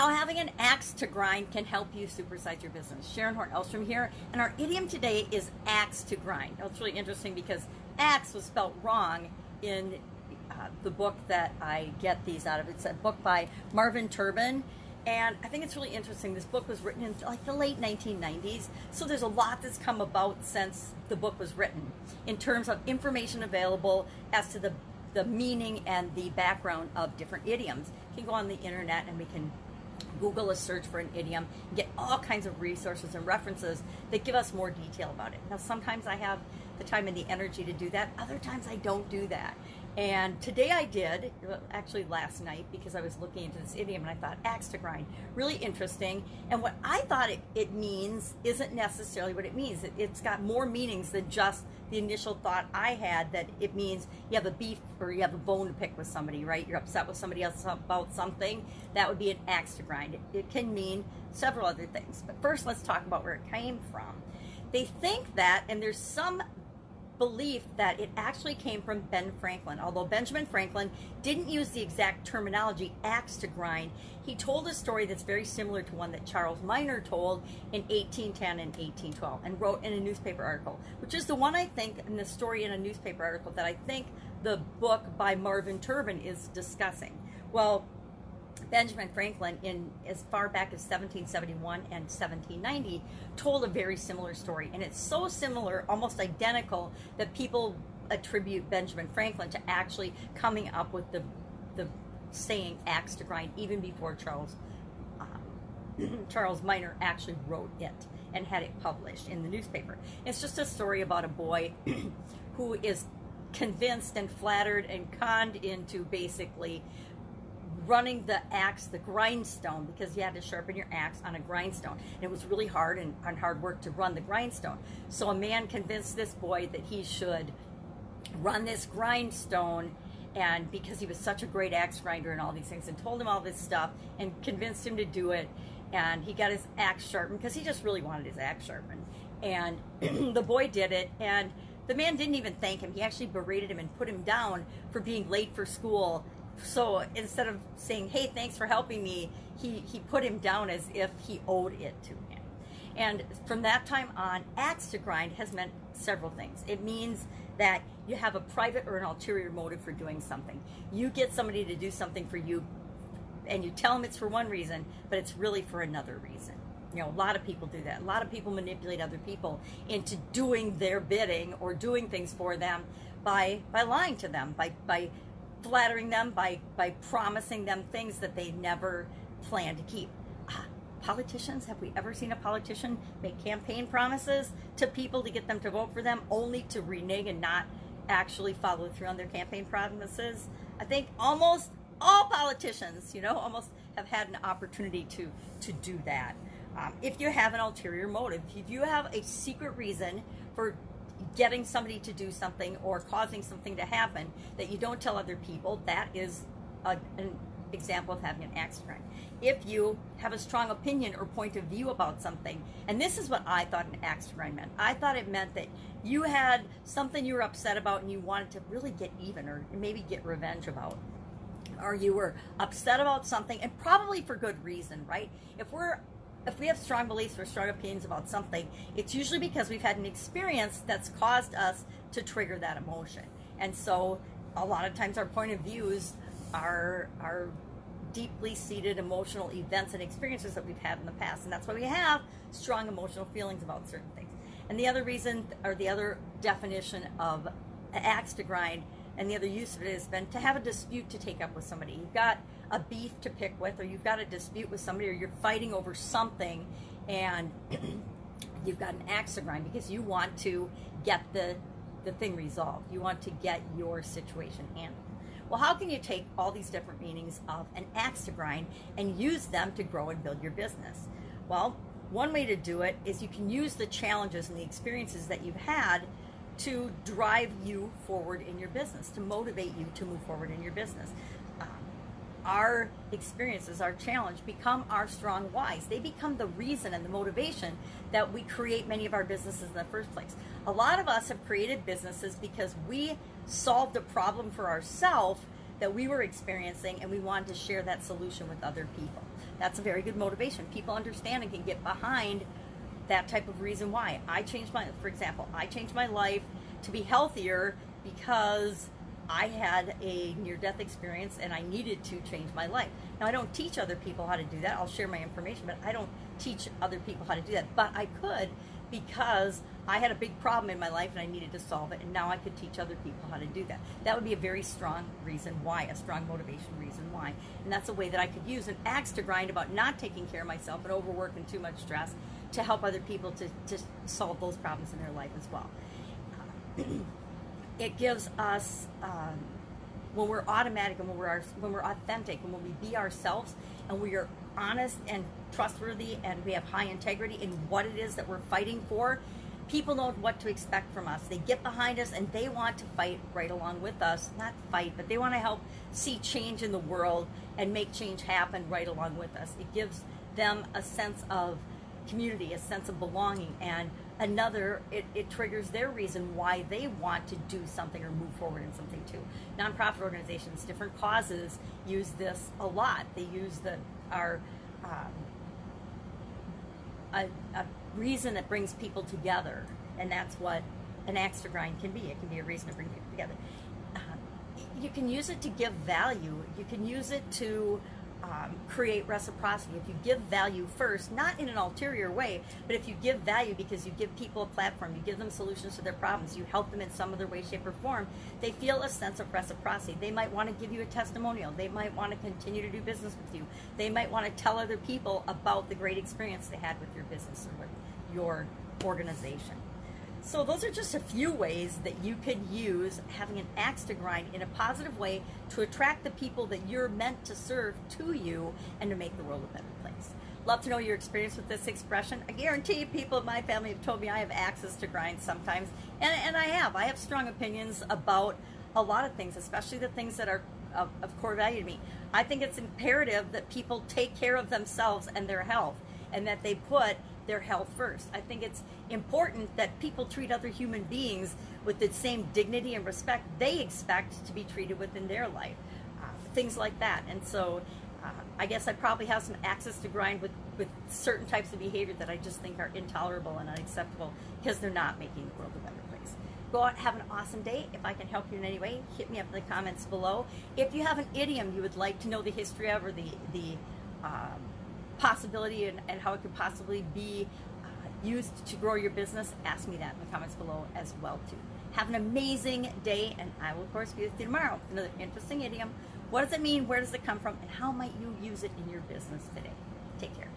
how having an axe to grind can help you supersize your business. Sharon Horn Elstrom here, and our idiom today is axe to grind. Now, it's really interesting because axe was spelled wrong in uh, the book that I get these out of. It's a book by Marvin Terban, and I think it's really interesting. This book was written in like the late 1990s, so there's a lot that's come about since the book was written in terms of information available as to the the meaning and the background of different idioms. You can go on the internet and we can Google a search for an idiom, get all kinds of resources and references that give us more detail about it. Now, sometimes I have the time and the energy to do that. Other times I don't do that. And today I did, actually last night, because I was looking into this idiom and I thought, axe to grind, really interesting. And what I thought it, it means isn't necessarily what it means. It, it's got more meanings than just the initial thought I had that it means you have a beef or you have a bone to pick with somebody, right? You're upset with somebody else about something. That would be an axe to grind. It, it can mean several other things. But first, let's talk about where it came from. They think that, and there's some belief that it actually came from Ben Franklin. Although Benjamin Franklin didn't use the exact terminology axe to grind, he told a story that's very similar to one that Charles Miner told in 1810 and 1812 and wrote in a newspaper article, which is the one I think in the story in a newspaper article that I think the book by Marvin Terban is discussing. Well, Benjamin Franklin, in as far back as 1771 and 1790, told a very similar story. And it's so similar, almost identical, that people attribute Benjamin Franklin to actually coming up with the, the saying axe to grind even before Charles, um, Charles Miner actually wrote it and had it published in the newspaper. It's just a story about a boy who is convinced and flattered and conned into basically running the axe, the grindstone, because you had to sharpen your axe on a grindstone. And it was really hard and, and hard work to run the grindstone. So a man convinced this boy that he should run this grindstone and because he was such a great axe grinder and all these things and told him all this stuff and convinced him to do it and he got his axe sharpened because he just really wanted his axe sharpened and the boy did it and the man didn't even thank him he actually berated him and put him down for being late for school so instead of saying, hey, thanks for helping me, he, he put him down as if he owed it to him. And from that time on, axe to grind has meant several things. It means that you have a private or an ulterior motive for doing something. You get somebody to do something for you and you tell them it's for one reason, but it's really for another reason. You know, a lot of people do that. A lot of people manipulate other people into doing their bidding or doing things for them by by lying to them, by by flattering them by, by promising them things that they never plan to keep. Ah, politicians, have we ever seen a politician make campaign promises to people to get them to vote for them only to renege and not actually follow through on their campaign promises? I think almost all politicians, you know, almost have had an opportunity to, to do that. Um, if you have an ulterior motive, if you have a secret reason for getting somebody to do something or causing something to happen that you don't tell other people, that is a, an example of having an axe grind. If you have a strong opinion or point of view about something, and this is what I thought an axe grind meant. I thought it meant that you had something you were upset about and you wanted to really get even or maybe get revenge about. Or you were upset about something, and probably for good reason, right? If we're if we have strong beliefs or strong opinions about something, it's usually because we've had an experience that's caused us to trigger that emotion. And so a lot of times our point of views are are deeply seated emotional events and experiences that we've had in the past. And that's why we have strong emotional feelings about certain things. And the other reason or the other definition of axe to grind and the other use of it has been to have a dispute to take up with somebody. You've got a beef to pick with, or you've got a dispute with somebody, or you're fighting over something, and you've got an axe to grind because you want to get the the thing resolved. You want to get your situation handled. Well, how can you take all these different meanings of an axe to grind and use them to grow and build your business? Well, one way to do it is you can use the challenges and the experiences that you've had to drive you forward in your business, to motivate you to move forward in your business. Our experiences, our challenge, become our strong whys. They become the reason and the motivation that we create many of our businesses in the first place. A lot of us have created businesses because we solved a problem for ourselves that we were experiencing and we wanted to share that solution with other people. That's a very good motivation. People understand and can get behind that type of reason why. I changed my, for example, I changed my life to be healthier because I had a near death experience and I needed to change my life. Now, I don't teach other people how to do that. I'll share my information, but I don't teach other people how to do that. But I could because I had a big problem in my life and I needed to solve it, and now I could teach other people how to do that. That would be a very strong reason why, a strong motivation reason why. And that's a way that I could use an axe to grind about not taking care of myself and overwork and too much stress to help other people to, to solve those problems in their life as well. it gives us, um, when we're automatic and when we're, when we're authentic and when we be ourselves and we are honest and trustworthy and we have high integrity in what it is that we're fighting for, people know what to expect from us. They get behind us and they want to fight right along with us. Not fight, but they want to help see change in the world and make change happen right along with us. It gives them a sense of community, a sense of belonging, and another, it, it triggers their reason why they want to do something or move forward in something too. Nonprofit organizations, different causes use this a lot. They use the our um, a, a reason that brings people together, and that's what an axe to grind can be. It can be a reason to bring people together. Uh, you can use it to give value. You can use it to um, create reciprocity. If you give value first, not in an ulterior way, but if you give value because you give people a platform, you give them solutions to their problems, you help them in some other way, shape, or form, they feel a sense of reciprocity. They might want to give you a testimonial. They might want to continue to do business with you. They might want to tell other people about the great experience they had with your business or with your organization. So those are just a few ways that you could use having an axe to grind in a positive way to attract the people that you're meant to serve to you and to make the world a better place. Love to know your experience with this expression. I guarantee people in my family have told me I have axes to grind sometimes, and, and I have. I have strong opinions about a lot of things, especially the things that are of, of core value to me. I think it's imperative that people take care of themselves and their health, and that they put their health first. I think it's important that people treat other human beings with the same dignity and respect they expect to be treated within their life. Uh, things like that. And so uh, I guess I probably have some axes to grind with, with certain types of behavior that I just think are intolerable and unacceptable because they're not making the world a better place. Go out, have an awesome day. If I can help you in any way, hit me up in the comments below. If you have an idiom you would like to know the history of or the, the um, possibility and, and how it could possibly be uh, used to grow your business, ask me that in the comments below as well too. Have an amazing day, and I will of course be with you tomorrow. Another interesting idiom. What does it mean? Where does it come from? And how might you use it in your business today? Take care.